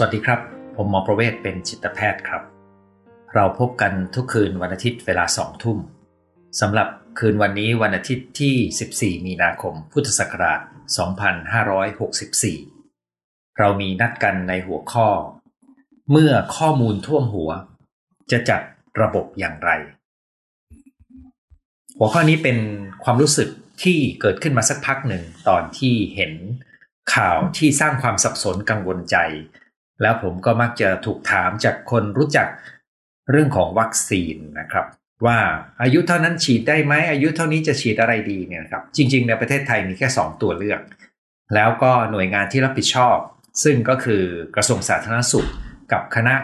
สวัสดีครับ ผมหมอประเวศเป็นจิตแพทย์ครับ เราพบกันทุกคืนวันอาทิตย์เวลาสองทุ่มสำหรับคืนวันนี้วันอาทิตย์ที่ 14 มีนาคม พุทธศักราช 2564 เรามีนัดกันในหัวข้อ เมื่อข้อมูลท่วมหัว จะจัดระบบอย่างไร หัวข้อนี้เป็นความรู้สึกที่เกิดขึ้นมาสักพักหนึ่งตอนที่เห็นข่าวที่สร้างความสับสนกังวลใจ แล้วผมก็มักจะถูกถามจากคนรู้จักเรื่องของวัคซีนนะครับ ว่าอายุเท่านั้นฉีดได้ไหมอายุเท่านี้จะฉีดอะไรดีเนี่ยครับ จริง ๆ ในประเทศไทยมีแค่ 2 ตัวเลือก แล้วก็หน่วยงานที่รับผิดชอบ ซึ่งก็คือกระทรวงสาธารณสุขกับคณะ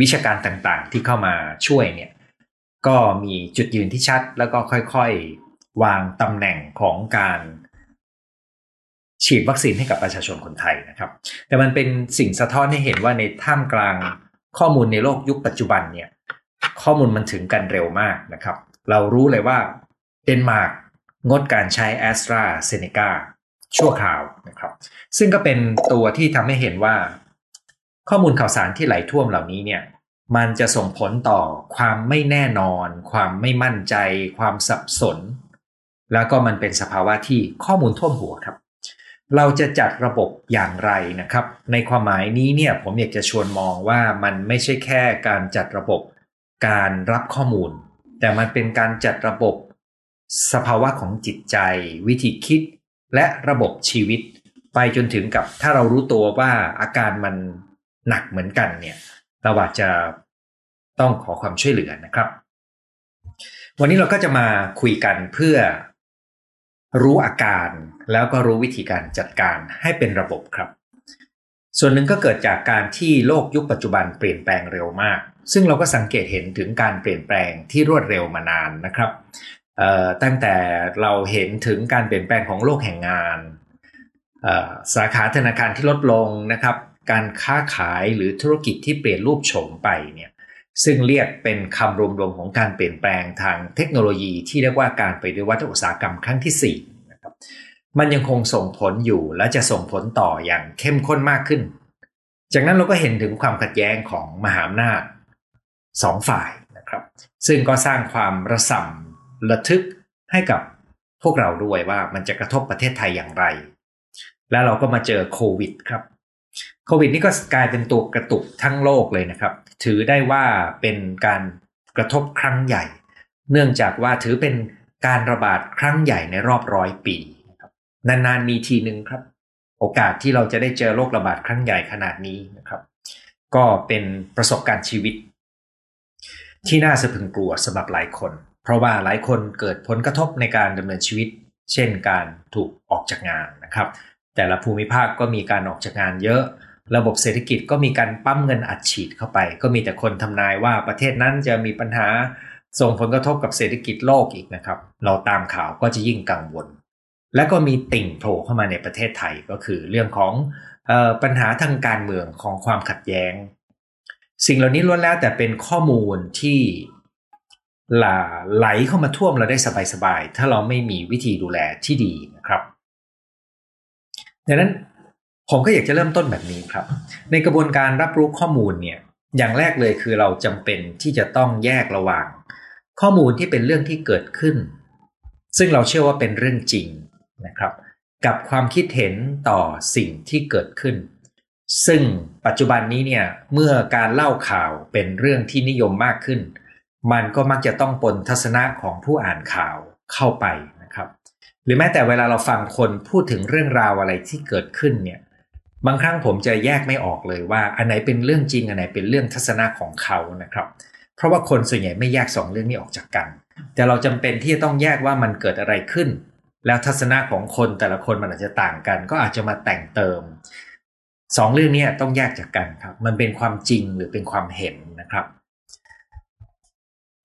วิชาการต่างๆ ที่เข้ามาช่วยเนี่ยก็มีจุดยืนที่ชัดแล้วก็ค่อยๆ วางตำแหน่งของการ ฉีดวัคซีนให้กับประชาชนคนไทยนะครับ แต่มันเป็นสิ่งสะท้อนให้เห็นว่าในท่ามกลางข้อมูลในโลกยุคปัจจุบันเนี่ยข้อมูลมันถึงกันเร็วมากนะครับ เรารู้เลยว่าเดนมาร์กงดการใช้แอสตราเซเนกาชั่วคราวนะครับ ซึ่งก็เป็นตัวที่ทำให้เห็นว่า ข้อมูลข่าวสารที่ไหลท่วมเหล่านี้เนี่ยมันจะส่งผลต่อความไม่แน่นอน ความไม่มั่นใจ ความสับสน แล้วก็มันเป็นสภาวะที่ข้อมูลท่วมหัวครับ เราจะจัดระบบอย่างไรนะครับ ในความหมายนี้เนี่ยผมอยากจะชวนมองว่ามันไม่ใช่แค่การจัดระบบการรับข้อมูล แต่มันเป็นการจัดระบบ สภาวะของจิตใจ วิธีคิด และระบบชีวิต ไปจนถึงกับถ้าเรารู้ตัวว่าอาการมันหนักเหมือนกันเนี่ยเราอาจจะต้องขอความช่วยเหลือนะครับ วันนี้เราก็จะมาคุยกันเพื่อ รู้อาการ แล้วก็รู้วิธีการจัดการให้เป็นระบบครับ ส่วนหนึ่งก็เกิดจากการที่โลกยุคปัจจุบันเปลี่ยนแปลงเร็วมาก ซึ่งเราก็สังเกตเห็นถึงการเปลี่ยนแปลงที่รวดเร็วมานานนะครับตั้งแต่เราเห็นถึงการเปลี่ยนแปลงของโลกแห่งงานสาขาธนาคารที่ลดลงนะครับ การค้าขายหรือธุรกิจที่เปลี่ยนรูปโฉมไปเนี่ยซึ่งเรียกเป็นคำรวมๆของการเปลี่ยนแปลงทางเทคโนโลยีที่เรียกว่าการปฏิวัติอุตสาหกรรมครั้งที่ 4 มันยังคงส่งผลอยู่และจะส่งผลต่ออย่างเข้มข้นมากขึ้น จากนั้นเราก็เห็นถึงความขัดแย้งของมหาอำนาจสองฝ่ายนะครับ ซึ่งก็สร้างความระส่ำระทึกให้กับพวกเราด้วยว่ามันจะกระทบประเทศไทยอย่างไร แล้วเราก็มาเจอโควิดครับ โควิดนี่ก็กลายเป็นตัวกระตุกทั้งโลกเลยนะครับ ถือได้ว่าเป็นการกระทบครั้งใหญ่ เนื่องจากว่าถือเป็นการระบาดครั้งใหญ่ในรอบร้อยปี นานๆมีทีหนึ่งครับ โอกาสที่เราจะได้เจอโรคระบาดครั้งใหญ่ขนาดนี้นะครับ ก็เป็นประสบการณ์ชีวิต ที่น่าสะพึงกลัวสำหรับหลายคน เพราะว่าหลายคนเกิดผลกระทบในการดำเนินชีวิต เช่นการถูกออกจากงานนะครับ แต่ละภูมิภาคก็มีการออกจากงานเยอะระบบเศรษฐกิจก็มีการปั้มเงินอัดฉีดเข้าไป ก็มีแต่คนทำนายว่าประเทศนั้นจะมีปัญหาส่งผลกระทบกับเศรษฐกิจโลกอีกนะครับ เราตามข่าวก็จะยิ่งกังวล แล้วก็มีติ่งโผล่เข้ามาในประเทศไทยก็คือเรื่องของออปัญหาทางการเมืองของความขัดแย้ง สิ่งเหล่านี้ล้วนแล้วแต่เป็นข้อมูลที่หลไหลเข้ามาท่วมเราได้สบายๆ ถ้าเราไม่มีวิธีดูแลที่ดีนะครับดังนั้นผมก็อยากจะเริ่มต้นแบบนี้ครับ ในกระบวนการรับรู้ข้อมูลเนี่ยอย่างแรกเลยคือเราจำเป็นที่จะต้องแยกระหว่าง ข้อมูลที่เป็นเรื่องที่เกิดขึ้น ซึ่งเราเชื่อว่าเป็นเรื่องจริง นะครับ กับความคิดเห็นต่อสิ่งที่เกิดขึ้น ซึ่งปัจจุบันนี้เนี่ยเมื่อการเล่าข่าวเป็นเรื่องที่นิยมมากขึ้น มันก็มักจะต้องปนทัศนะของผู้อ่านข่าวเข้าไปนะครับ หรือแม้แต่เวลาเราฟังคนพูดถึงเรื่องราวอะไรที่เกิดขึ้นเนี่ยบางครั้งผมจะแยกไม่ออกเลยว่า อันไหนเป็นเรื่องจริงอันไหนเป็นเรื่องทัศนะของเขานะครับ เพราะว่าคนส่วนใหญ่ไม่แยกสองเรื่องนี้ออกจากกัน แต่เราจำเป็นที่จะต้องแยกว่ามันเกิดอะไรขึ้น แล้วทัศนะของคนแต่ละคนมันอาจจะต่างกัน ก็อาจจะมาแต่งเติมสองเรื่องนี้ต้องแยกจากกันครับ มันเป็นความจริงหรือเป็นความเห็นนะครับ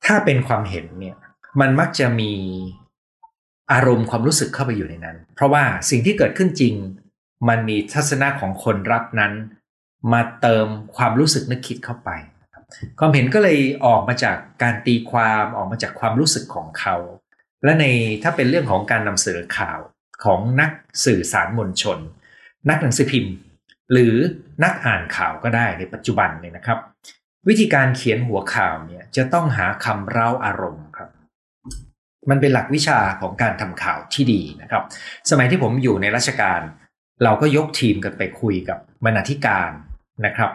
ถ้าเป็นความเห็นเนี่ยมันมักจะมีอารมณ์ความรู้สึกเข้าไปอยู่ในนั้น เพราะว่าสิ่งที่เกิดขึ้นจริง มันมีทัศนะของคนรับนั้น มาเติมความรู้สึกนึกคิดเข้าไป ความเห็นก็เลยออกมาจากการตีความออกมาจากความรู้สึกของเขา และในถ้าเป็นเรื่องของการนำเสนอข่าวของนักสื่อสารมวลชน นักหนังสือพิมพ์ หรือนักอ่านข่าวก็ได้ในปัจจุบันเนี่ยนะครับ วิธีการเขียนหัวข่าวเนี่ยจะต้องหาคำเร้าอารมณ์ครับ มันเป็นหลักวิชาของการทำข่าวที่ดีนะครับ สมัยที่ผมอยู่ในราชการ เราก็ยกทีมกันไปคุยกับบรรณาธิการนะครับ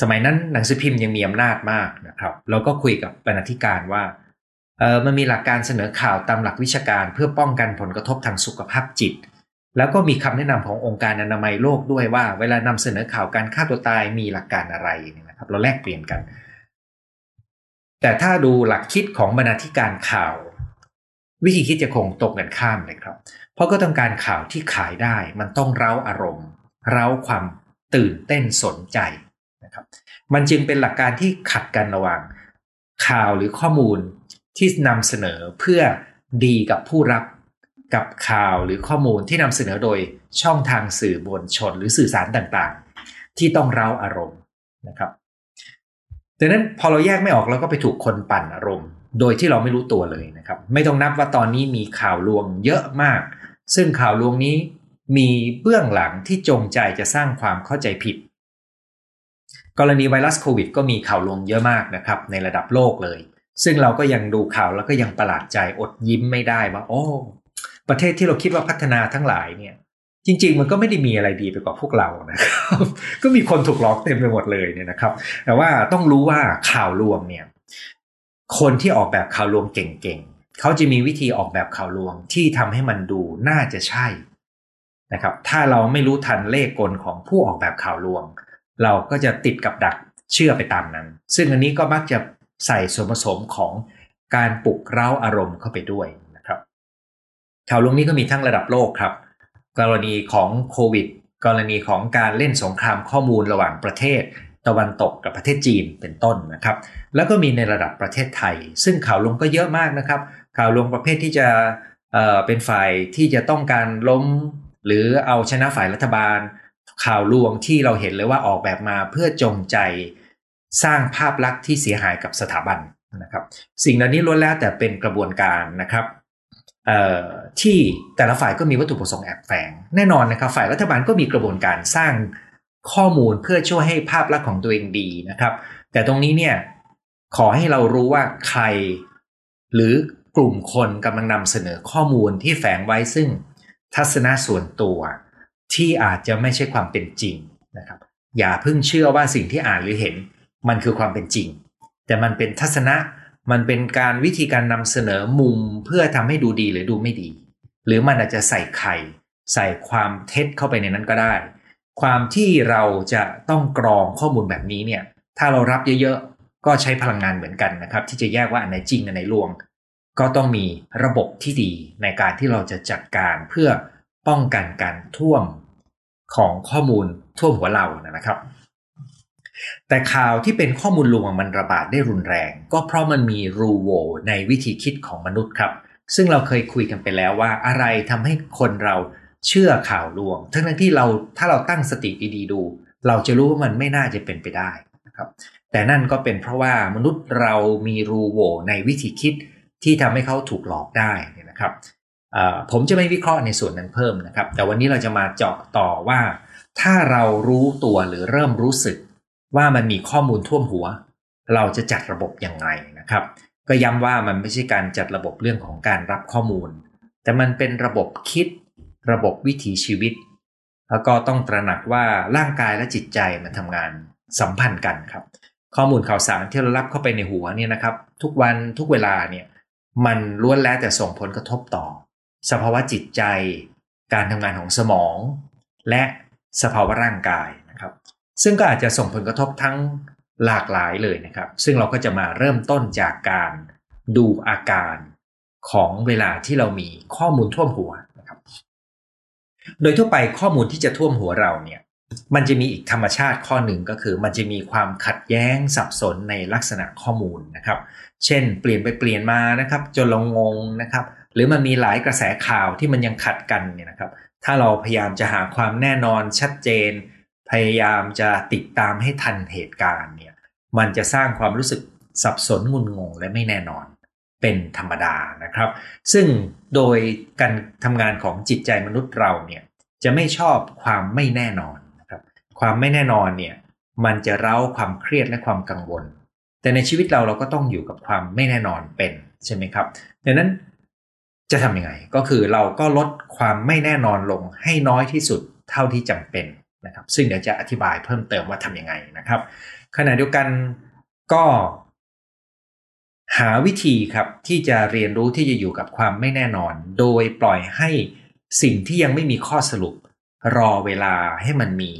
สมัยนั้นหนังสือพิมพ์ยังมีอำนาจมากนะครับ เราก็คุยกับบรรณาธิการว่า มันมีหลักการเสนอข่าวตามหลักวิชาการ เพื่อป้องกันผลกระทบทางสุขภาพจิต แล้วก็มีคำแนะนำขององค์การอนามัยโลกด้วยว่า เวลานำเสนอข่าวการฆ่าตัวตายมีหลักการอะไรนะครับ เราแลกเปลี่ยนกัน แต่ถ้าดูหลักคิดของบรรณาธิการข่าว วิธีคิดจะคงตรงกันข้ามเลยครับ เพราะก็ต้องการข่าวที่ขายได้ มันต้องเร้าอารมณ์ เร้าความตื่นเต้นสนใจนะครับ มันจึงเป็นหลักการที่ขัดกันระหว่างข่าวหรือข้อมูล ที่นำเสนอเพื่อดีกับผู้รับกับข่าวหรือข้อมูลที่นำเสนอโดยช่องทางสื่อมวลชนหรือสื่อสารต่างๆ ที่ต้องเร้าอารมณ์นะครับดังนั้นพอเราแยกไม่ออกเราก็ไปถูกคนปั่นอารมณ์ โดยที่เราไม่รู้ตัวเลยนะครับ ไม่ต้องนับว่าตอนนี้มีข่าวลวงเยอะมาก ซึ่งข่าวลวงนี้มีเบื้องหลังที่จงใจจะสร้างความเข้าใจผิด กรณีไวรัสโควิด ก็มีข่าวลวงเยอะมากนะครับในระดับโลกเลย ซึ่งเราก็ยังดูข่าวแล้วก็ยังประหลาดใจอดยิ้มไม่ได้ว่าโอ้ประเทศที่เราคิดว่าพัฒนาทั้งหลายเนี่ย จริง ๆ มันก็ไม่ได้มีอะไรดีไปกว่าพวกเรานะครับก็มีคนถูกหลอกเต็มไปหมดเลยเนี่ยนะครับ แต่ว่าต้องรู้ว่าข่าวลวงเนี่ย คนที่ออกแบบข่าวลวงเก่งๆเขาจะมีวิธีออกแบบข่าวลวงที่ทำให้มันดูน่าจะใช่นะครับ ถ้าเราไม่รู้ทันเลขกลของผู้ออกแบบข่าวลวง เราก็จะติดกับดักเชื่อไปตามนั้น ซึ่งอันนี้ก็มักจะ ใส่ส่วนผสมของการปลุกเร้าอารมณ์เข้าไปด้วยนะครับข่าวลงนี้ก็มีทั้งระดับโลกครับ กรณีของโควิด กรณีของการเล่นสงครามข้อมูลระหว่างประเทศ ตะวันตกกับประเทศจีนเป็นต้นนะครับ แล้วก็มีในระดับประเทศไทย ซึ่งข่าวลงก็เยอะมากนะครับ ข่าวลงประเภทที่จะเเป็นฝ่ายที่จะต้องการล้ม หรือเอาชนะฝ่ายรัฐบาล ข่าวลวงที่เราเห็นเลยว่าออกแบบมาเพื่อจงใจ สร้างภาพลักษณ์ที่เสียหายกับสถาบันนะครับ สิ่งเหล่านี้ล้วนแล้วแต่เป็นกระบวนการนะครับที่แต่ละฝ่ายก็มีวัตถุประสงค์แอบแฝงแน่นอนนะครับ ฝ่ายรัฐบาลก็มีกระบวนการสร้างข้อมูลเพื่อช่วยให้ภาพลักษณ์ของตัวเองดีนะครับ แต่ตรงนี้เนี่ยขอให้เรารู้ว่าใคร หรือกลุ่มคนกำลังนำเสนอข้อมูลที่แฝงไว้ซึ่งทัศนะส่วนตัวที่อาจจะไม่ใช่ความเป็นจริงนะครับ อย่าเพิ่งเชื่อว่าสิ่งที่อ่านหรือเห็น มันคือความเป็นจริง แต่มันเป็นทัศนะ มันเป็นการวิธีการนำเสนอมุมเพื่อทำให้ดูดีหรือดูไม่ดี หรือมันอาจจะใส่ไข่ใส่ความเท็จเข้าไปในนั้นก็ได้ ความที่เราจะต้องกรองข้อมูลแบบนี้เนี่ย ถ้าเรารับเยอะๆ ก็ใช้พลังงานเหมือนกันนะครับ ที่จะแยกว่าอันไหนจริงอันไหนลวง ก็ต้องมีระบบที่ดีในการที่เราจะจัดการเพื่อป้องกันการท่วมของข้อมูลท่วมหัวเรานะครับ แต่ข่าวที่เป็นข้อมูลลวงมันระบาดได้รุนแรง ก็เพราะมันมีรูโวในวิธีคิดของมนุษย์ครับ ซึ่งเราเคยคุยกันไปแล้วว่าอะไรทำให้คนเราเชื่อข่าวลวง ทั้งที่เราถ้าเราตั้งสติดีๆดู เราจะรู้ว่ามันไม่น่าจะเป็นไปได้นะครับแต่นั่นก็เป็นเพราะว่ามนุษย์เรามีรูโวในวิธีคิดที่ทำให้เขาถูกหลอกได้นะครับผมจะไม่วิเคราะห์ในส่วนนั้นเพิ่มนะครับ แต่วันนี้เราจะมาเจาะต่อว่า ถ้าเรารู้ตัวหรือเริ่มรู้สึก ว่ามันมีข้อมูลท่วมหัว เราจะจัดระบบยังไงนะครับ ก็ย้ำว่ามันไม่ใช่การจัดระบบเรื่องของการรับข้อมูล แต่มันเป็นระบบคิด ระบบวิถีชีวิต แล้วก็ต้องตระหนักว่าร่างกายและจิตใจมันทำงานสัมพันธ์กันครับ ข้อมูลข่าวสารที่เรารับเข้าไปในหัวเนี่ยนะครับ ทุกวันทุกเวลาเนี่ยมันล้วนแล้วแต่ส่งผลกระทบต่อ สภาวะจิตใจ การทำงานของสมอง และสภาวะร่างกายนะครับ ซึ่งก็อาจจะส่งผลกระทบทั้งหลากหลายเลยนะครับ ซึ่งเราก็จะมาเริ่มต้นจากการดูอาการของเวลาที่เรามีข้อมูลท่วมหัวนะครับ โดยทั่วไปข้อมูลที่จะท่วมหัวเราเนี่ย มันจะมีอีกธรรมชาติข้อหนึ่งก็คือ มันจะมีความขัดแย้งสับสนในลักษณะข้อมูลนะครับ เช่น เปลี่ยนไปเปลี่ยนมานะครับ จนเรางงนะครับ หรือมันมีหลายกระแสข่าวที่มันยังขัดกันเนี่ยนะครับ ถ้าเราพยายามจะหาความแน่นอนชัดเจน พยายามจะติดตามให้ทันเหตุการณ์เนี่ยมันจะสร้างความรู้สึกสับสนงุนงงและไม่แน่นอนเป็นธรรมดานะครับ ซึ่งโดยการทำงานของจิตใจมนุษย์เราเนี่ยจะไม่ชอบความไม่แน่นอนนะครับความไม่แน่นอนเนี่ยมันจะเร้าความเครียดและความกังวล แต่ในชีวิตเราเราก็ต้องอยู่กับความไม่แน่นอนเป็นใช่ไหมครับดังนั้นจะทำยังไงก็คือเราก็ลดความไม่แน่นอนลงให้น้อยที่สุดเท่าที่จำเป็น นะครับซึ่งเดี๋ยวจะอธิบายเพิ่มเติมว่าทำยังไงนะครับ ขณะเดียวกันก็หาวิธีครับที่จะเรียนรู้ที่จะอยู่กับความไม่แน่นอน โดยปล่อยให้สิ่งที่ยังไม่มีข้อสรุป รอเวลาให้มันมี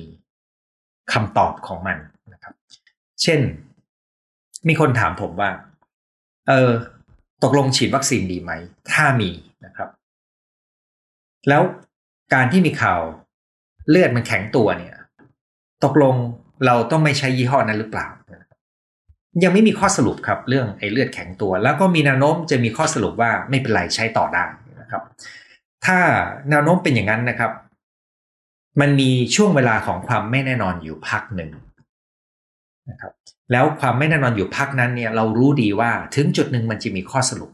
คำตอบของมันนะครับ เช่น มีคนถามผมว่า เออตกลงฉีดวัคซีนดีไหม ถ้ามีนะครับ แล้วการที่มีข่าว เลือดมันแข็งตัวเนี่ย ตกลงเราต้องไม่ใช้ยี่ห้อนั้นหรือเปล่า ยังไม่มีข้อสรุปครับ เรื่องไอ้เลือดแข็งตัว แล้วก็มีแนวโน้มจะมีข้อสรุปว่าไม่เป็นไรใช้ต่อได้นะครับ ถ้าแนวโน้มเป็นอย่างนั้นนะครับ มันมีช่วงเวลาของความไม่แน่นอนอยู่พักหนึ่งนะครับแล้วความไม่แน่นอนอยู่พักนั้นเนี่ยเรารู้ดีว่าถึงจุดหนึ่งมันจะมีข้อสรุป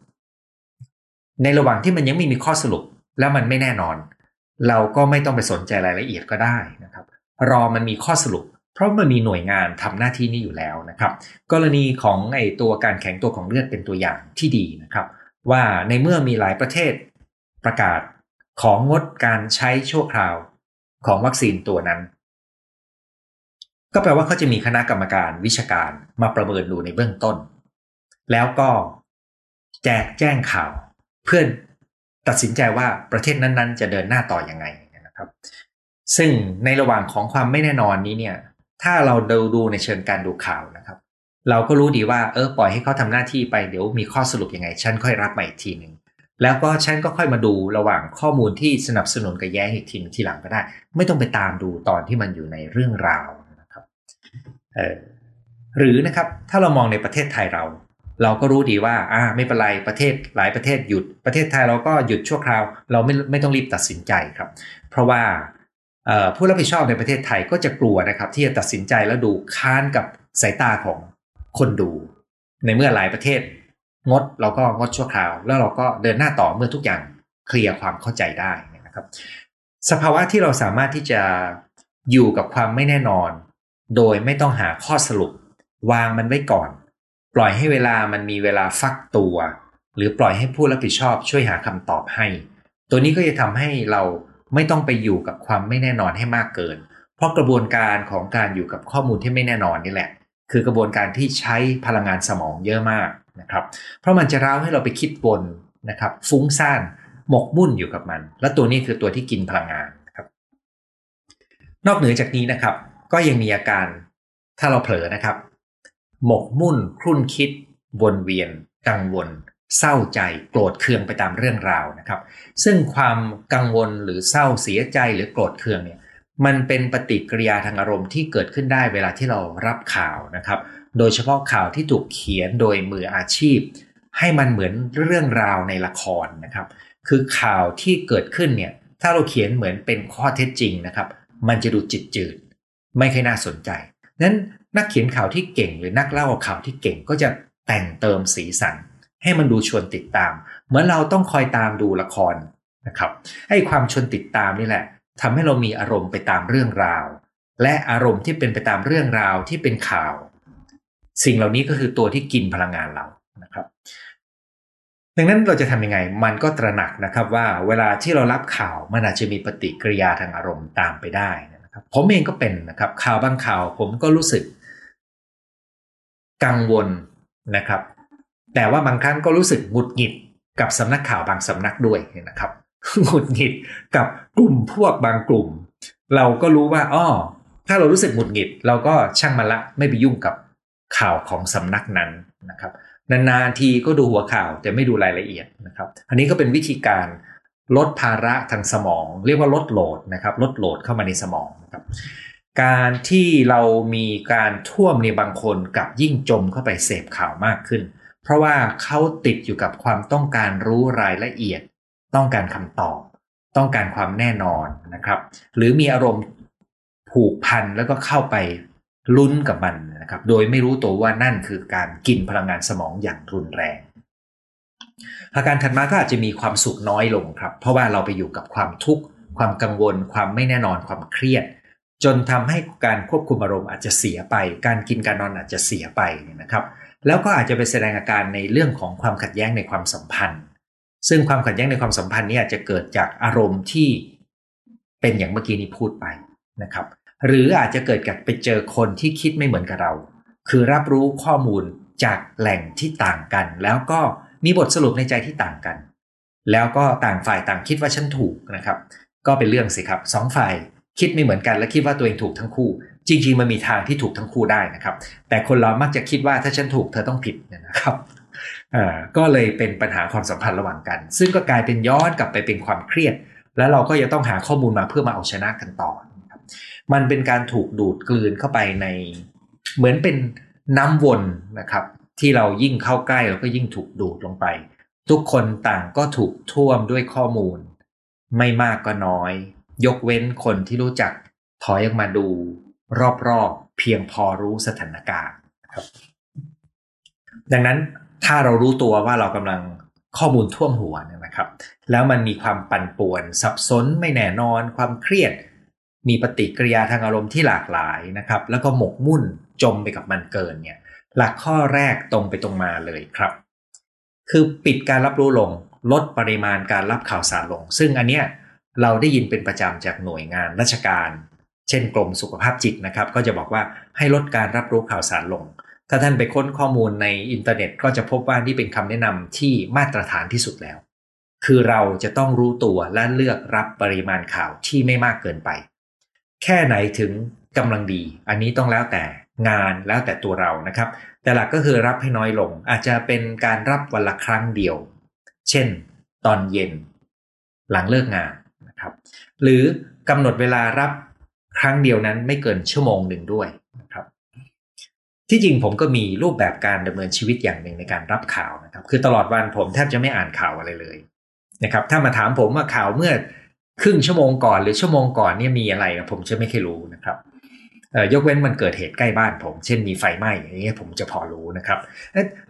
ในระหว่างที่มันยังไม่มีข้อสรุป แล้วมันไม่แน่นอน เราก็ไม่ต้องไปสนใจรายละเอียดก็ได้นะครับ รอมันมีข้อสรุป เพราะมันมีหน่วยงานทำหน้าที่นี้อยู่แล้วนะครับ กรณีของไอตัวการแข็งตัวของเลือดเป็นตัวอย่างที่ดีนะครับ ว่าในเมื่อมีหลายประเทศประกาศของงดการใช้ชั่วคราวของวัคซีนตัวนั้น ก็แปลว่าเขาจะมีคณะกรรมการวิชาการมาประเมินดูในเบื้องต้น แล้วก็แจกแจ้งข่าวเพื่อ ตัดสินใจว่าประเทศนั้นๆ จะเดินหน้าต่ออยังไงนะครับ ซึ่งในระหว่างของความไม่แน่นอนนี้เนี่ยถ้าเราดูดูในเชิงการดูข่าวนะครับ เราก็รู้ดีว่าเออปล่อยให้เขาทำหน้าที่ไปเดี๋ยวมีข้อสรุปยังไง ฉันค่อยรับมาอีกทีหนึ่งแล้วก็ฉันก็ค่อยมาดูระหว่างข้อมูลที่สนับสนุนกับแย้งอีกทีทีหลังก็ได้ ไม่ต้องไปตามดูตอนที่มันอยู่ในเรื่องราวนะครับเออหรือนะครับถ้าเรามองในประเทศไทยเรา เราก็รู้ดีว่าอ่าไม่เป็นไรประเทศหลายประเทศหยุดประเทศไทยเราก็หยุดชั่วคราว เราไม่ไม่ต้องรีบตัดสินใจครับ เพราะว่าผู้รับผิดชอบในประเทศไทยก็จะกลัวนะครับ ที่จะตัดสินใจแล้วดูค้านกับสายตาของคนดู ในเมื่อหลายประเทศ งดเราก็งดชั่วคราว แล้วเราก็เดินหน้าต่อเมื่อทุกอย่างเคลียร์ความเข้าใจได้นะครับ สภาวะที่เราสามารถที่จะอยู่กับความไม่แน่นอน โดยไม่ต้องหาข้อสรุป วางมันไว้ก่อน ปล่อยให้เวลามันมีเวลาฟักตัว หรือปล่อยให้ผู้รับผิดชอบช่วยหาคำตอบให้ ตัวนี้ก็จะทำให้เราไม่ต้องไปอยู่กับความไม่แน่นอนให้มากเกิน เพราะกระบวนการของการอยู่กับข้อมูลที่ไม่แน่นอนนี่แหละ คือกระบวนการที่ใช้พลังงานสมองเยอะมากนะครับ เพราะมันจะเร้าให้เราไปคิดวนนะครับฟุ้งซ่านหมกมุ่นอยู่กับมัน และตัวนี้คือตัวที่กินพลังงานครับ นอกเหนือจากนี้นะครับ ก็ยังมีอาการถ้าเราเผลอนะครับ หมกมุ่นครุ่นคิด วนเวียน กังวล เศร้าใจโกรธเคืองไปตามเรื่องราวนะครับ ซึ่งความกังวลหรือเศร้าเสียใจหรือโกรธเคืองเนี่ยมันเป็นปฏิกิริยาทางอารมณ์ที่เกิดขึ้นได้เวลาที่เรารับข่าวนะครับ โดยเฉพาะข่าวที่ถูกเขียนโดยมืออาชีพ ให้มันเหมือนเรื่องราวในละครนะครับ คือข่าวที่เกิดขึ้นเนี่ยถ้าเราเขียนเหมือนเป็นข้อเท็จจริงนะครับ มันจะดูจิตจืด ไม่ค่อยน่าสนใจนั้น นักเขียนข่าวที่เก่ง หรือนักเล่าข่าวที่เก่งก็จะแต่งเติมสีสัน ให้มันดูชวนติดตาม เหมือนเราต้องคอยตามดูละครนะครับให้ความชวนติดตามนี่แหละทำให้เรามีอารมณ์ไปตามเรื่องราว และอารมณ์ที่เป็นไปตามเรื่องราวที่เป็นข่าว สิ่งเหล่านี้ก็คือตัวที่กินพลังงานเรานะครับ ดังนั้นเราจะทำยังไง มันก็ตระหนักนะครับว่าเวลาที่เรารับข่าวมันอาจจะมีปฏิกิริยาทางอารมณ์ตามไปได้นะครับ ผมเองก็เป็นนะครับข่าวบางข่าวผมก็รู้สึก กังวลนะครับ แต่ว่าบางครั้งก็รู้สึกหงุดหงิดกับสำนักข่าวบางสำนักด้วยนะครับหงุดหงิดกับกลุ่มพวกบางกลุ่ม เราก็รู้ว่าอ้อถ้าเรารู้สึกหงุดหงิด เราก็ช่างมันละไม่ไปยุ่งกับข่าวของสำนักนั้นนะครับนานๆทีก็ดูหัวข่าวแต่ไม่ดูรายละเอียดนะครับ อันนี้ก็เป็นวิธีการลดภาระทางสมอง เรียกว่าลดโหลดนะครับ ลดโหลดเข้ามาในสมองนะครับ การที่เรามีการท่วมในบางคนกับยิ่งจมเข้าไปเสพข่าวมากขึ้น เพราะว่าเขาติดอยู่กับความต้องการรู้รายละเอียด ต้องการคำตอบ ต้องการความแน่นอนนะครับ หรือมีอารมณ์ผูกพันแล้วก็เข้าไปลุ้นกับมันนะครับ โดยไม่รู้ตัวว่านั่นคือการกินพลังงานสมองอย่างรุนแรงอาการถัดมาก็อาจจะมีความสุขน้อยลงครับ เพราะว่าเราไปอยู่กับความทุกข์ ความกังวล ความไม่แน่นอน ความเครียด จนทำให้การควบคุมอารมณ์อาจจะเสียไป การกินการนอนอาจจะเสียไปนะครับ แล้วก็อาจจะไปแสดงอาการในเรื่องของความขัดแย้งในความสัมพันธ์ ซึ่งความขัดแย้งในความสัมพันธ์นี้อาจจะเกิดจากอารมณ์ที่เป็นอย่างเมื่อกี้นี้พูดไปนะครับ หรืออาจจะเกิดจากไปเจอคนที่คิดไม่เหมือนกับเรา คือรับรู้ข้อมูลจากแหล่งที่ต่างกัน แล้วก็มีบทสรุปในใจที่ต่างกัน แล้วก็ต่างฝ่ายต่างคิดว่าฉันถูกนะครับ ก็เป็นเรื่องสิครับสองฝ่าย คิดไม่เหมือนกันและคิดว่าตัวเองถูกทั้งคู่ จริงๆมันมีทางที่ถูกทั้งคู่ได้นะครับ แต่คนเรามักจะคิดว่าถ้าฉันถูกเธอต้องผิดนะครับก็เลยเป็นปัญหาความสัมพันธ์ระหว่างกัน ซึ่งก็กลายเป็นย้อนกลับไปเป็นความเครียด แล้วเราก็จะต้องหาข้อมูลมาเพื่อมาเอาชนะกันต่อมันเป็นการถูกดูดกลืนเข้าไปใน เหมือนเป็นน้ำวนนะครับ ที่เรายิ่งเข้าใกล้เราก็ยิ่งถูกดูดลงไป ทุกคนต่างก็ถูกท่วมด้วยข้อมูล ไม่มากก็น้อย ยกเว้นคนที่รู้จักถอยออกมาดูรอบๆ เพียงพอรู้สถานการณ์ครับ ดังนั้นถ้าเรารู้ตัวว่าเรากำลังข้อมูลท่วมหัวนะครับ แล้วมันมีความปั่นป่วน สับสนไม่แน่นอน ความเครียด มีปฏิกิริยาทางอารมณ์ที่หลากหลายนะครับ แล้วก็หมกมุ่นจมไปกับมันเกินเนี่ย หลักข้อแรกตรงไปตรงมาเลยครับ คือปิดการรับรู้ลง ลดปริมาณการรับข่าวสารลง ซึ่งอันเนี้ย เราได้ยินเป็นประจำจากหน่วยงานราชการ เช่นกรมสุขภาพจิตนะครับ ก็จะบอกว่าให้ลดการรับรู้ข่าวสารลง ถ้าท่านไปค้นข้อมูลในอินเทอร์เน็ต ก็จะพบว่านี่เป็นคำแนะนำที่มาตรฐานที่สุดแล้ว คือเราจะต้องรู้ตัวและเลือกรับปริมาณข่าวที่ไม่มากเกินไป แค่ไหนถึงกำลังดี อันนี้ต้องแล้วแต่งานแล้วแต่ตัวเรานะครับ แต่หลักก็คือรับให้น้อยลง อาจจะเป็นการรับวันละครั้งเดียว เช่น ตอนเย็น หลังเลิกงาน ครับหรือกำหนดเวลารับครั้งเดียวนั้นไม่เกินชั่วโมงหนึ่งด้วยนะครับที่จริงผมก็มีรูปแบบการดำเนินชีวิตอย่างหนึ่งในการรับข่าวนะครับคือตลอดวันผมแทบจะไม่อ่านข่าวอะไรเลยนะครับถ้ามาถามผมว่าข่าวเมื่อครึ่งชั่วโมงก่อนหรือชั่วโมงก่อนเนี่ยมีอะไรผมจะไม่เคยรู้นะครับยกเว้นมันเกิดเหตุใกล้บ้านผม เช่นมีไฟไหม้อย่างเงี้ยผมจะพอรู้นะครับ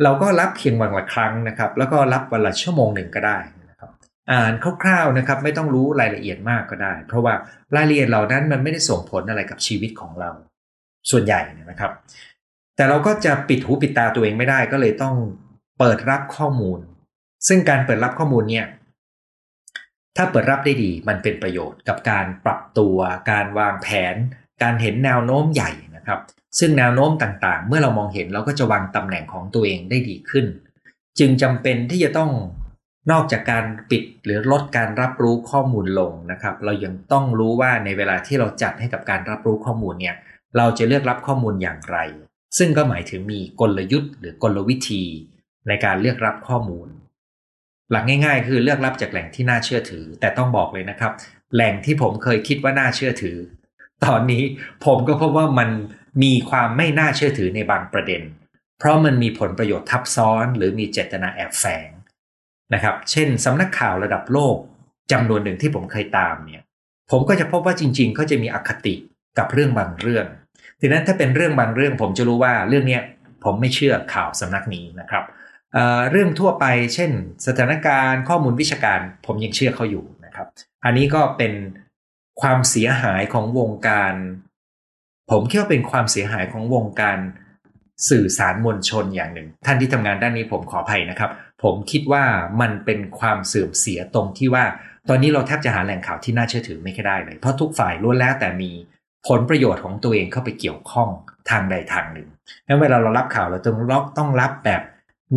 เราก็รับเพียงวันละครั้งนะครับ แล้วก็รับวันละชั่วโมงหนึ่งก็ได้น อ่านคร่าวๆนะครับ ไม่ต้องรู้รายละเอียดมากก็ได้ เพราะว่ารายละเอียดเหล่านั้นมันไม่ได้ส่งผลอะไรกับชีวิตของเรา ส่วนใหญ่นะครับ แต่เราก็จะปิดหูปิดตาตัวเองไม่ได้ก็เลยต้องเปิดรับข้อมูล ซึ่งการเปิดรับข้อมูลเนี่ยถ้าเปิดรับได้ดีมันเป็นประโยชน์กับการปรับตัว การวางแผน การเห็นแนวโน้มใหญ่นะครับ ซึ่งแนวโน้มต่างๆ เมื่อเรามองเห็นเราก็จะวางตำแหน่งของตัวเองได้ดีขึ้น จึงจำเป็นที่จะต้อง นอกจากการปิดหรือลดการรับรู้ข้อมูลลงนะครับ เรายังต้องรู้ว่าในเวลาที่เราจัดให้กับการรับรู้ข้อมูลเนี่ยเราจะเลือกรับข้อมูลอย่างไร ซึ่งก็หมายถึงมีกลยุทธ์ หรือกลวิธี ในการเลือกรับข้อมูล หลักง่าย ๆ คือเลือกรับจากแหล่งที่น่าเชื่อถือ แต่ต้องบอกเลยนะครับ แหล่งที่ผมเคยคิดว่าน่าเชื่อถือ ตอนนี้ผมก็พบว่ามันมีความไม่น่าเชื่อถือในบางประเด็น เพราะมันมีผลประโยชน์ทับซ้อน หรือมีเจตนาแอบแฝง นะครับ เช่นสำนักข่าวระดับโลกจำนวนหนึ่งที่ผมเคยตามเนี่ยผมก็จะพบว่าจริง ๆ เขาจะมีอคติกับเรื่องบางเรื่องดังนั้นถ้าเป็นเรื่องบางเรื่องผมจะรู้ว่าเรื่องนี้ผมไม่เชื่อข่าวสำนักนี้นะครับเรื่องทั่วไป เช่น สถานการณ์ข้อมูลวิชาการ ผมยังเชื่อเขาอยู่นะครับ อันนี้ก็เป็นความเสียหายของวงการ ผมคิดว่าเป็นความเสียหายของวงการสื่อสารมวลชนอย่างหนึ่ง ท่านที่ทำงานด้านนี้ผมขออภัยนะครับ ผมคิดว่ามันเป็นความเสื่อมเสียตรงที่ว่า ตอนนี้เราแทบจะหาแหล่งข่าวที่น่าเชื่อถือไม่ได้เลย เพราะทุกฝ่ายล้วนแล้วแต่มีผลประโยชน์ของตัวเองเข้าไปเกี่ยวข้องทางใดทางหนึ่งแล้วเวลาเรารับข่าวเราต้องต้องรับแบบ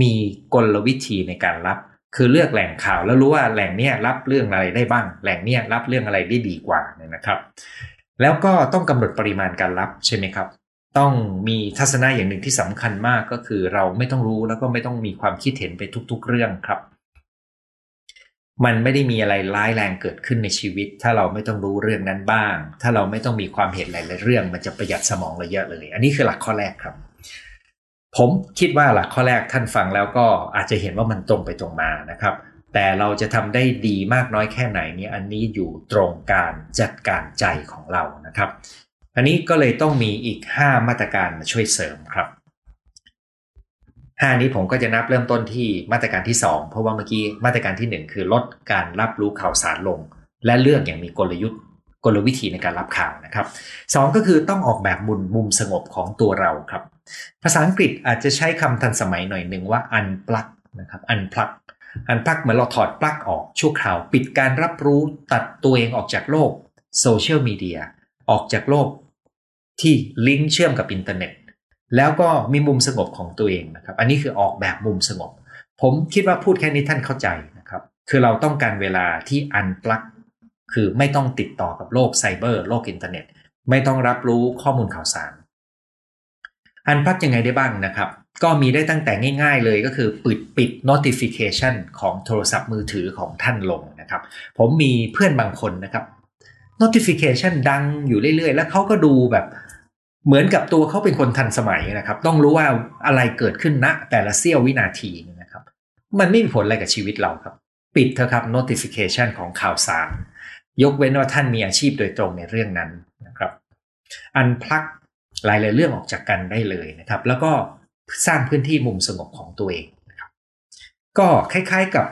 มีกลวิธีในการรับ คือเลือกแหล่งข่าวแล้วรู้ว่าแหล่งเนี้ยรับเรื่องอะไรได้บ้าง แหล่งเนี้ยรับเรื่องอะไรได้ดีกว่าเนี่ยนะครับ แล้วก็ต้องกำหนดปริมาณการรับใช่ไหมครับ ต้องมีทัศนะอย่างหนึ่งที่สำคัญมากก็คือเราไม่ต้องรู้แล้วก็ไม่ต้องมีความคิดเห็นไปทุก ๆ เรื่องครับ มันไม่ได้มีอะไรร้ายแรงเกิดขึ้นในชีวิต ถ้าเราไม่ต้องรู้เรื่องนั้นบ้าง ถ้าเราไม่ต้องมีความเห็นหลายๆเรื่อง มันจะประหยัดสมองเราเยอะเลย อันนี้คือหลักข้อแรกครับ ผมคิดว่าหลักข้อแรกท่านฟังแล้วก็อาจจะเห็นว่ามันตรงไปตรงมานะครับ แต่เราจะทำได้ดีมากน้อยแค่ไหนนี่อันนี้อยู่ตรงการจัดการใจของเรานะครับ อันนี้ก็เลยต้องมีอีก 5 มาตรการมาช่วยเสริมครับ 5 นี้ผมก็จะนับเริ่มต้นที่มาตรการที่ 2 เพราะว่าเมื่อกี้มาตรการที่ 1 คือลดการรับรู้ข่าวสารลง และเลือกอย่างมีกลยุทธ์กลวิธีในการรับข่าวนะครับสองก็คือต้องออกแบบมุมมุมสงบของตัวเราครับ ภาษาอังกฤษอาจจะใช้คำทันสมัยหน่อยหนึ่งว่า unplug นะครับ unplug unplug เหมือนเราถอดปลั๊กออกชั่วคราว ปิดการรับรู้ตัดตัวเองออกจากโลกโซเชียลมีเดียออกจากโลก ที่ลิงก์เชื่อมกับอินเทอร์เน็ต แล้วก็มีมุมสงบของตัวเองนะครับ อันนี้คือออกแบบมุมสงบ ผมคิดว่าพูดแค่นี้ท่านเข้าใจนะครับ คือเราต้องการเวลาที่ unplug คือไม่ต้องติดต่อกับโลกไซเบอร์ โลกอินเทอร์เน็ต ไม่ต้องรับรู้ข้อมูลข่าวสาร unplug ยังไงได้บ้างนะครับ ก็มีได้ตั้งแต่ง่ายๆเลยก็คือปิดปิด notification ของโทรศัพท์มือถือของท่านลงนะครับ ผมมีเพื่อนบางคนนะครับ notification ดังอยู่เรื่อยๆ แล้วเขาก็ดูแบบเหมือนกับตัวเขาเป็นคนทันสมัยนะครับ ต้องรู้ว่าอะไรเกิดขึ้นณแต่ละเสี้ยววินาทีนะครับ มันไม่มีผลอะไรกับชีวิตเราครับ ปิดเถอะครับ notification ของข่าวสาร ยกเว้นว่าท่านมีอาชีพโดยตรงในเรื่องนั้นนะครับ อันพลักหลายๆเรื่องออกจากกันได้เลยนะครับ แล้วก็สร้างพื้นที่มุมสงบของตัวเองนะครับ ก็คล้ายๆกับ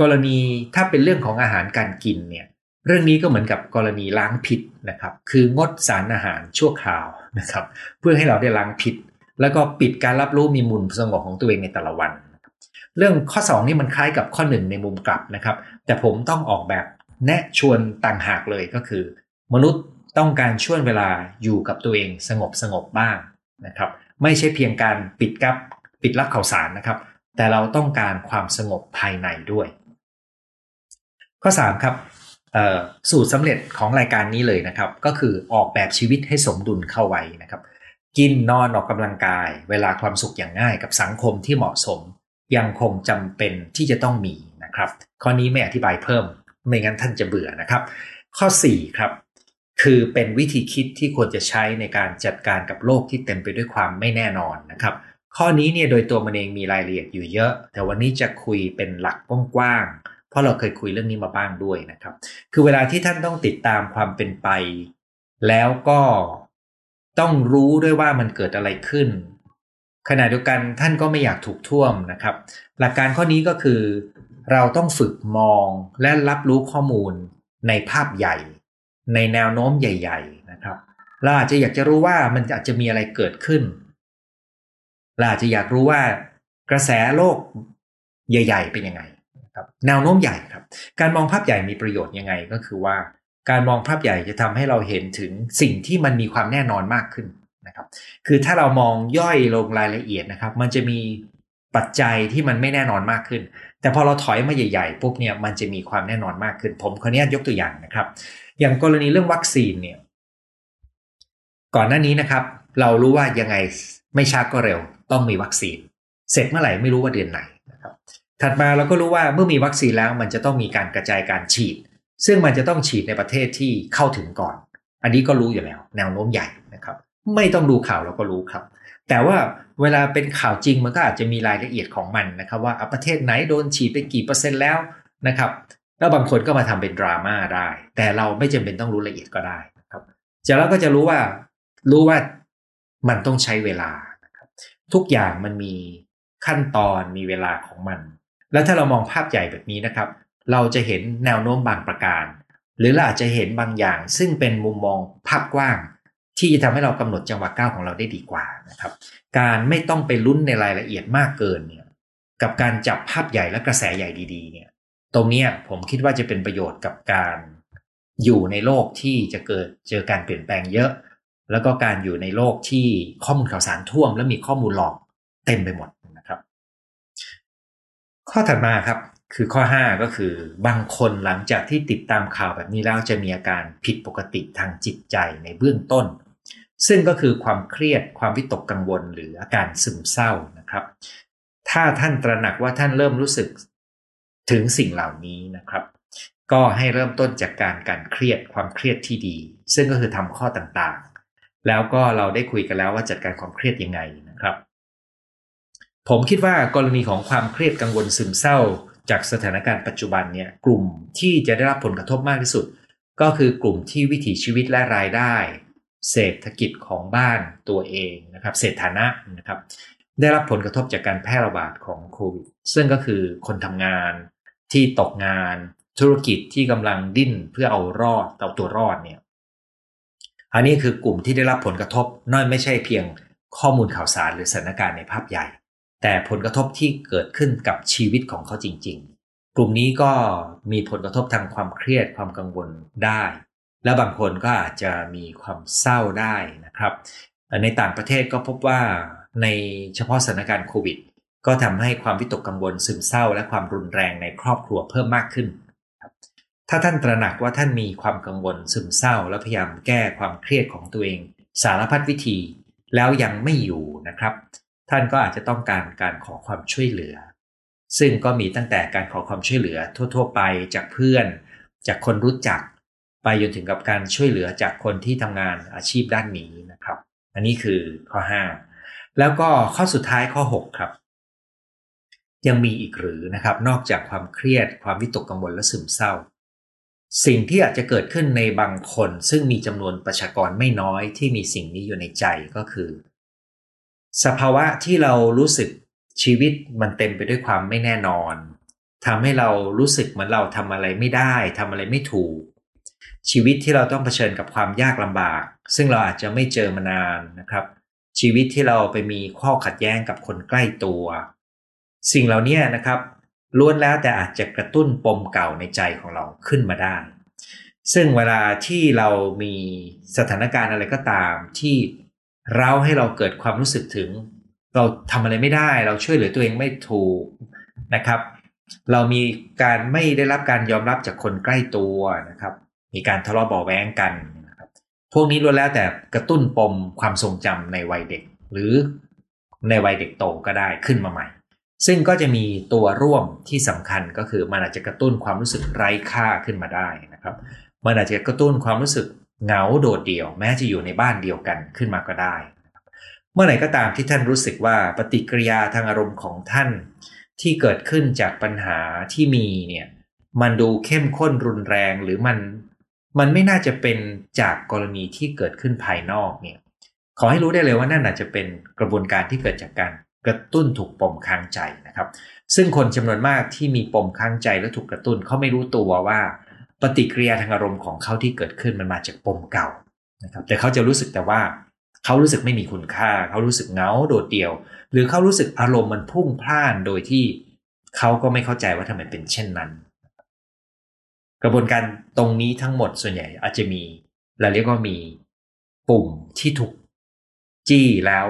กรณีถ้าเป็นเรื่องของอาหารการกินเนี่ย เรื่องนี้ก็เหมือนกับกรณีล้างพิษนะครับ คืองดสารอาหารชั่วคราวนะครับ เพื่อให้เราได้ล้างพิษ แล้วก็ปิดการรับรู้มีมุมสงบของตัวเองในแต่ละวัน เรื่องข้อ 2 นี่มันคล้ายกับข้อ 1 ในมุมกลับนะครับ แต่ผมต้องออกแบบแนะชวนต่างหากเลยก็คือ มนุษย์ต้องการช่วงเวลาอยู่กับตัวเองสงบสงบบ้างนะครับ ไม่ใช่เพียงการปิดกับปิดรับข่าวสารนะครับ แต่เราต้องการความสงบภายในด้วย ข้อ 3 ครับ สูตรสำเร็จของรายการนี้เลยนะครับ ก็คือออกแบบชีวิตให้สมดุลเข้าไว้นะครับ กินนอนออกกำลังกาย เวลาความสุขอย่างง่ายกับสังคมที่เหมาะสม ยังคงจำเป็นที่จะต้องมีนะครับ ข้อนี้ไม่อธิบายเพิ่ม ไม่งั้นท่านจะเบื่อนะครับ ข้อ4ครับคือเป็นวิธีคิดที่ควรจะใช้ในการจัดการกับโลกที่เต็มไปด้วยความไม่แน่นอนนะครับ ข้อนี้เนี่ยโดยตัวมันเองมีรายละเอียดอยู่เยอะ แต่วันนี้จะคุยเป็นหลักกว้าง ราะเราเคยคุยเรื่องนี้มาบ้างด้วยนะครับ คือเวลาที่ท่านต้องติดตามความเป็นไป แล้วก็ต้องรู้ด้วยว่ามันเกิดอะไรขึ้น ขณะเดียวกันท่านก็ไม่อยากถูกท่วมนะครับ หลักการข้อนี้ก็คือ เราต้องฝึกมองและรับรู้ข้อมูลในภาพใหญ่ ในแนวโน้มใหญ่ ๆ นะครับเราอาจจะอยากจะรู้ว่ามันอาจจะมีอะไรเกิดขึ้นเราอาจจะอยากรู้ว่ากระแสโลกใหญ่ ๆ เป็นยังไง ครับแนวโน้มใหญ่ครับ การมองภาพใหญ่มีประโยชน์ยังไงก็คือว่า การมองภาพใหญ่จะทำให้เราเห็นถึงสิ่งที่มันมีความแน่นอนมากขึ้นนะครับ คือถ้าเรามองย่อยลงรายละเอียดนะครับ มันจะมีปัจจัยที่มันไม่แน่นอนมากขึ้น แต่พอเราถอยมาใหญ่ๆปุ๊บเนี่ยมันจะมีความแน่นอนมากขึ้น ผมขออนุญาตยกตัวอย่างนะครับ อย่างกรณีเรื่องวัคซีนเนี่ยก่อนหน้านี้นะครับ เรารู้ว่ายังไงไม่ช้าก็เร็ว ต้องมีวัคซีน เสร็จเมื่อไหร่ไม่รู้ว่าเดือนไหน ถัดมาเราก็รู้ว่าเมื่อมีวัคซีนแล้วมันจะต้องมีการกระจายการฉีด ซึ่งมันจะต้องฉีดในประเทศที่เข้าถึงก่อน อันนี้ก็รู้อยู่แล้ว แนวโน้มใหญ่นะครับ ไม่ต้องดูข่าวเราก็รู้ครับ แต่ว่าเวลาเป็นข่าวจริงมันก็อาจจะมีรายละเอียดของมันนะครับ ว่าประเทศไหนโดนฉีดไปกี่เปอร์เซ็นต์แล้วนะครับ แล้วบางคนก็มาทำเป็นดราม่าได้ แต่เราไม่จำเป็นต้องรู้ละเอียดก็ได้นะครับจากแล้วก็จะรู้ว่ารู้ว่ามันต้องใช้เวลานะครับทุกอย่างมันมีขั้นตอนมีเวลาของมัน แล้วถ้าเรามองภาพใหญ่แบบนี้นะครับ เราจะเห็นแนวโน้มบางประการ หรือเราอาจจะเห็นบางอย่าง ซึ่งเป็นมุมมองภาพกว้าง ที่จะทำให้เรากำหนดจังหวะก้าวของเราได้ดีกว่านะครับ การไม่ต้องไปลุ้นในรายละเอียดมากเกินเนี่ยกับการจับภาพใหญ่และกระแสใหญ่ดีๆ เนี่ย ตรงนี้ผมคิดว่าจะเป็นประโยชน์กับการอยู่ในโลกที่จะเกิดเจอการเปลี่ยนแปลงเยอะ แล้วก็การอยู่ในโลกที่ข้อมูลข่าวสารท่วม และมีข้อมูลหลอกเต็มไปหมด ข้อถัดมาครับคือข้อ 5 ก็คือบางคนหลังจากที่ติดตามข่าวแบบนี้แล้วจะมีอาการผิดปกติทางจิตใจในเบื้องต้น ซึ่งก็คือความเครียดความวิตกกังวล หรืออาการซึมเศร้านะครับ ถ้าท่านตระหนักว่าท่านเริ่มรู้สึกถึงสิ่งเหล่านี้นะครับ ก็ให้เริ่มต้นจากการการเครียดความเครียดที่ดี ซึ่งก็คือทำข้อต่างๆ แล้วก็เราได้คุยกันแล้วว่าจัดการความเครียดยังไงนะครับ ผมคิดว่ากรณีของความเครียดกังวลซึมเศร้า จากสถานการณ์ปัจจุบันเนี่ยกลุ่มที่จะได้รับผลกระทบมากที่สุด ก็คือกลุ่มที่วิถีชีวิตและรายได้ เศรษฐกิจของบ้านตัวเองนะครับเศรษฐานะนะครับได้รับผลกระทบจากการแพร่ระบาดของโควิดซึ่งก็คือคนทำงานที่ตกงานธุรกิจที่กำลังดิ้นเพื่อเอารอดเอาตัวรอดเนี่ยอันนี้คือกลุ่มที่ได้รับผลกระทบน้อยไม่ใช่เพียงข้อมูลข่าวสารหรือสถานการณ์ในภาพใหญ่ แต่ผลกระทบที่เกิดขึ้นกับชีวิตของเขาจริง ๆ กลุ่มนี้ก็มีผลกระทบทางความเครียดความกังวลได้ และบางคนก็อาจจะมีความเศร้าได้นะครับ ในต่างประเทศก็พบว่าในเฉพาะสถานการณ์โควิด ก็ทำให้ความวิตกกังวลซึมเศร้า และความรุนแรงในครอบครัวเพิ่มมากขึ้นถ้าท่านตระหนักว่าท่านมีความกังวลซึมเศร้า และพยายามแก้ความเครียดของตัวเอง สารพัดวิธี แล้วยังไม่อยู่นะครับ ท่านก็อาจจะต้องการการขอความช่วยเหลือ ซึ่งก็มีตั้งแต่การขอความช่วยเหลือทั่ว ๆ ไปจากเพื่อน จากคนรู้จัก ไปจนถึงกับการช่วยเหลือจากคนที่ทำงานอาชีพด้านนี้นะครับ อันนี้คือข้อ 5 แล้วก็ข้อสุดท้ายข้อ 6 ครับ ยังมีอีกหรือนะครับ นอกจากความเครียด ความวิตกกังวลและซึมเศร้า สิ่งที่อาจจะเกิดขึ้นในบางคน ซึ่งมีจำนวนประชากรไม่น้อยที่มีสิ่งนี้อยู่ในใจก็คือ สภาวะที่เรารู้สึกชีวิตมันเต็มไปด้วยความไม่แน่นอนทำให้เรารู้สึกเหมือนเราทำอะไรไม่ได้ทำอะไรไม่ถูก ชีวิตที่เราต้องเผชิญกับความยากลำบาก ซึ่งเราอาจจะไม่เจอมานานนะครับ ชีวิตที่เราไปมีข้อขัดแย้งกับคนใกล้ตัว สิ่งเหล่านี้นะครับล้วนแล้วแต่อาจจะกระตุ้นปมเก่าในใจของเราขึ้นมาได้ ซึ่งเวลาที่เรามีสถานการณ์อะไรก็ตามที่ เราให้เราเกิดความรู้สึกถึง เราทำอะไรไม่ได้ เราช่วยเหลือตัวเองไม่ถูกนะครับ เรามีการไม่ได้รับการยอมรับจากคนใกล้ตัวนะครับ มีการทะเลาะเบาแว้งกันนะครับ พวกนี้ล้วนแล้วแต่กระตุ้นปมความทรงจำในวัยเด็ก หรือในวัยเด็กโตก็ได้ขึ้นมาใหม่ ซึ่งก็จะมีตัวร่วมที่สำคัญก็คือมันอาจจะกระตุ้นความรู้สึกไร้ค่าขึ้นมาได้นะครับ มันอาจจะกระตุ้นความรู้สึก เหงาโดดเดี่ยวแม้จะอยู่ในบ้านเดียวกันขึ้นมาก็ได้ เมื่อไหร่ก็ตามที่ท่านรู้สึกว่าปฏิกิริยาทางอารมณ์ของท่านที่เกิดขึ้นจากปัญหาที่มีเนี่ยมันดูเข้มข้นรุนแรงหรือมันมันไม่น่าจะเป็นจากกรณีที่เกิดขึ้นภายนอกเนี่ยขอให้รู้ได้เลยว่านั่นอาจจะเป็นกระบวนการที่เกิดจากการกระตุ้นถูกปมค้างใจนะครับ ซึ่งคนจำนวนมากที่มีปมค้างใจและถูกกระตุ้นเขาไม่รู้ตัวว่า ปฏิกิริยาทางอารมณ์ของเขาที่เกิดขึ้นมันมาจากปมเก่านะครับแต่เขาจะรู้สึกแต่ว่าเขารู้สึกไม่มีคุณค่า เขารู้สึกเงาโดดเดี่ยว หรือเขารู้สึกอารมณ์มันพุ่งพล่านโดยที่เขาก็ไม่เข้าใจว่าทำไมเป็นเช่นนั้น กระบวนการตรงนี้ทั้งหมดส่วนใหญ่อาจจะมีเราเรียกว่ามีปุ่มที่ถูกจี้แล้ว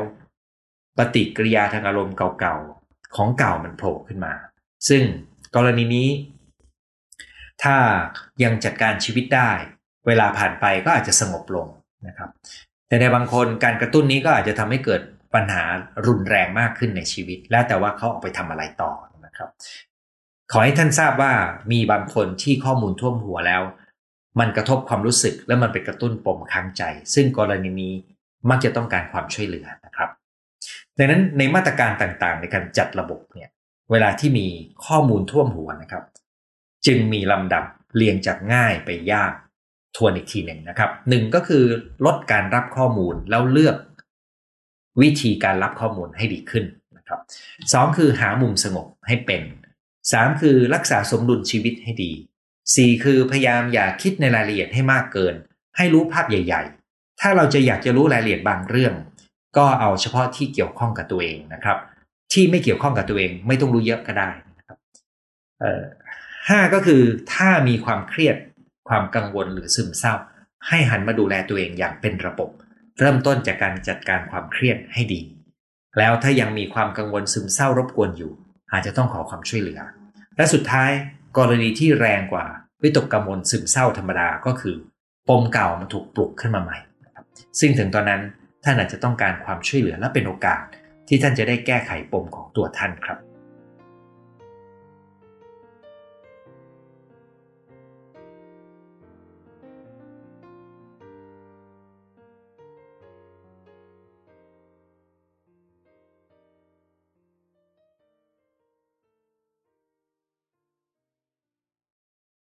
ปฏิกิริยาทางอารมณ์เก่าๆของเก่ามันโผล่ขึ้นมา ซึ่งกรณีนี้ ถ้ายังจัดการชีวิตได้ เวลาผ่านไปก็อาจจะสงบลงนะครับ แต่ในบางคนการกระตุ้นนี้ก็อาจจะทำให้เกิดปัญหารุนแรงมากขึ้นในชีวิต แล้วแต่ว่าเขาออกไปทำอะไรต่อนะครับ ขอให้ท่านทราบว่ามีบางคนที่ข้อมูลท่วมหัวแล้ว มันกระทบความรู้สึกและมันไปกระตุ้นปมค้างใจ ซึ่งกรณีนี้มักจะต้องการความช่วยเหลือนะครับ ดังนั้นในมาตรการต่างๆ ในการจัดระบบเนี่ยเวลาที่มีข้อมูลท่วมหัวนะครับ จึงมีลำดับเรียงจากง่ายไปยากทวนอีกทีหนึ่งนะครับหนึ่งก็คือลดการรับข้อมูลแล้วเลือกวิธีการรับข้อมูลให้ดีขึ้นนะครับสองคือหามุมสงบให้เป็นสามคือรักษาสมดุลชีวิตให้ดีสี่คือพยายามอย่าคิดในรายละเอียดให้มากเกิน ให้รู้ภาพใหญ่ ๆ ถ้าเราจะอยากจะรู้รายละเอียดบางเรื่อง ก็เอาเฉพาะที่เกี่ยวข้องกับตัวเองนะครับ ที่ไม่เกี่ยวข้องกับตัวเอง ไม่ต้องรู้เยอะก็ได้นะครับ ห้าก็คือถ้ามีความเครียดความกังวลหรือซึมเศร้า ให้หันมาดูแลตัวเองอย่างเป็นระบบ เริ่มต้นจากการจัดการความเครียดให้ดี แล้วถ้ายังมีความกังวลซึมเศร้ารบกวนอยู่ อาจจะต้องขอความช่วยเหลือ และสุดท้ายกรณีที่แรงกว่าวิตกกังวลซึมเศร้าธรรมดาก็คือปมเก่ามาถูกปลุกขึ้นมาใหม่ ซึ่งถึงตอนนั้นท่านอาจจะต้องการความช่วยเหลือและเป็นโอกาส ที่ท่านจะได้แก้ไขปมของตัวท่านครับ